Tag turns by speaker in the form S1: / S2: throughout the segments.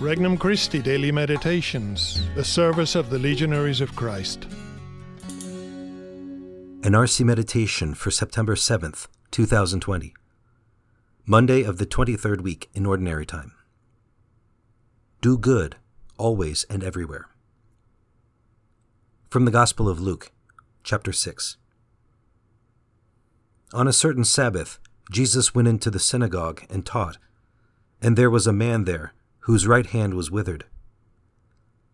S1: Regnum Christi Daily Meditations, the service of the Legionaries of Christ.
S2: An RC Meditation for September 7th, 2020. Monday of the 23rd week in Ordinary Time. Do good, always and everywhere. From the Gospel of Luke, chapter 6. On a certain Sabbath, Jesus went into the synagogue and taught, and there was a man there whose right hand was withered.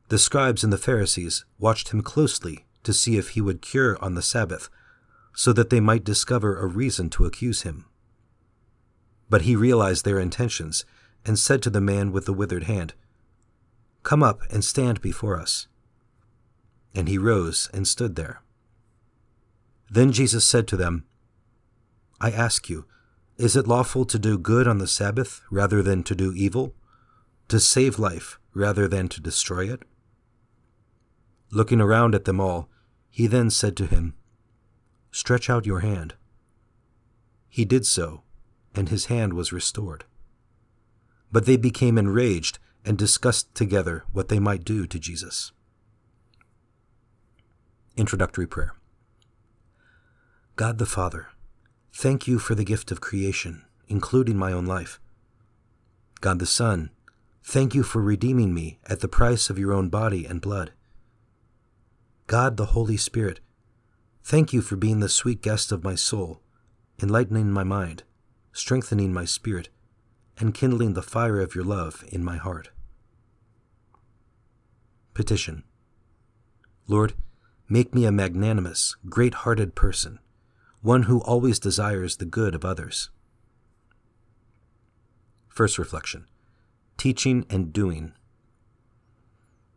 S2: The scribes and the Pharisees watched him closely to see if he would cure on the Sabbath, so that they might discover a reason to accuse him. But he realized their intentions and said to the man with the withered hand, Come up and stand before us. And he rose and stood there. Then Jesus said to them, I ask you, is it lawful to do good on the Sabbath rather than to do evil? To save life rather than to destroy it? Looking around at them all, he then said to him, Stretch out your hand. He did so, and his hand was restored. But they became enraged and discussed together what they might do to Jesus. Introductory Prayer God the Father, thank you for the gift of creation, including my own life. God the Son, Thank you for redeeming me at the price of your own body and blood. God the Holy Spirit, thank you for being the sweet guest of my soul, enlightening my mind, strengthening my spirit, and kindling the fire of your love in my heart. Petition Lord, make me a magnanimous, great hearted person, one who always desires the good of others. First reflection teaching, and doing.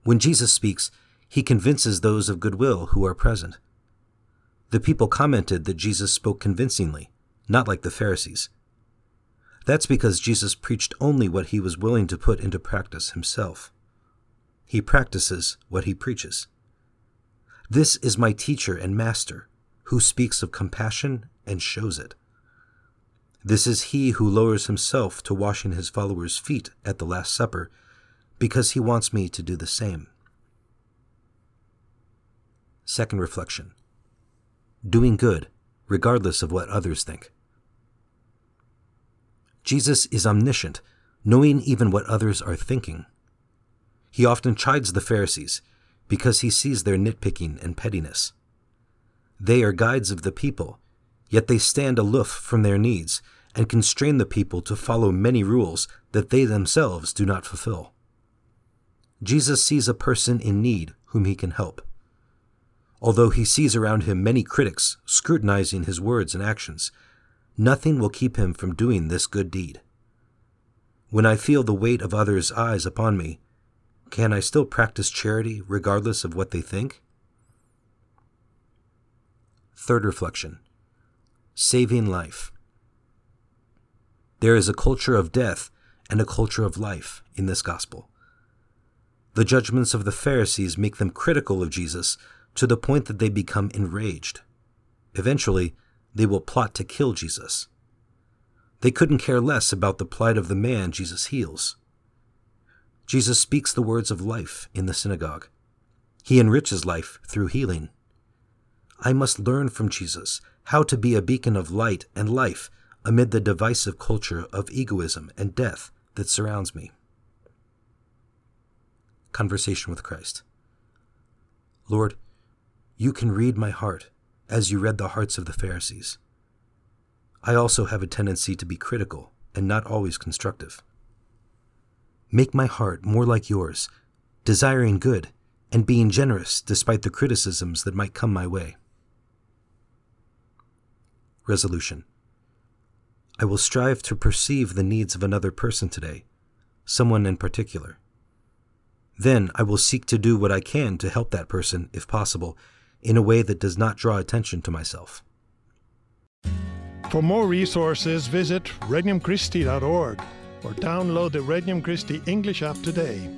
S2: When Jesus speaks, he convinces those of goodwill who are present. The people commented that Jesus spoke convincingly, not like the Pharisees. That's because Jesus preached only what he was willing to put into practice himself. He practices what he preaches. This is my teacher and master, who speaks of compassion and shows it. This is he who lowers himself to washing his followers' feet at the Last Supper, because he wants me to do the same. Second reflection Doing good, regardless of what others think. Jesus is omniscient, knowing even what others are thinking. He often chides the Pharisees because he sees their nitpicking and pettiness. They are guides of the people, yet they stand aloof from their needs and constrain the people to follow many rules that they themselves do not fulfill. Jesus sees a person in need whom he can help. Although he sees around him many critics scrutinizing his words and actions, nothing will keep him from doing this good deed. When I feel the weight of others' eyes upon me, can I still practice charity regardless of what they think? Third reflection Saving life. There is a culture of death and a culture of life in this gospel. The judgments of the Pharisees make them critical of Jesus to the point that they become enraged. Eventually, they will plot to kill Jesus. They couldn't care less about the plight of the man Jesus heals. Jesus speaks the words of life in the synagogue. He enriches life through healing. I must learn from Jesus how to be a beacon of light and life amid the divisive culture of egoism and death that surrounds me. Conversation with Christ. Lord, you can read my heart as you read the hearts of the Pharisees. I also have a tendency to be critical and not always constructive. Make my heart more like yours, desiring good and being generous despite the criticisms that might come my way. Resolution I will strive to perceive the needs of another person today, someone in particular. Then I will seek to do what I can to help that person, if possible, in a way that does not draw attention to myself.
S1: For more resources, visit regnumchristi.org or download the Regnum Christi English app today.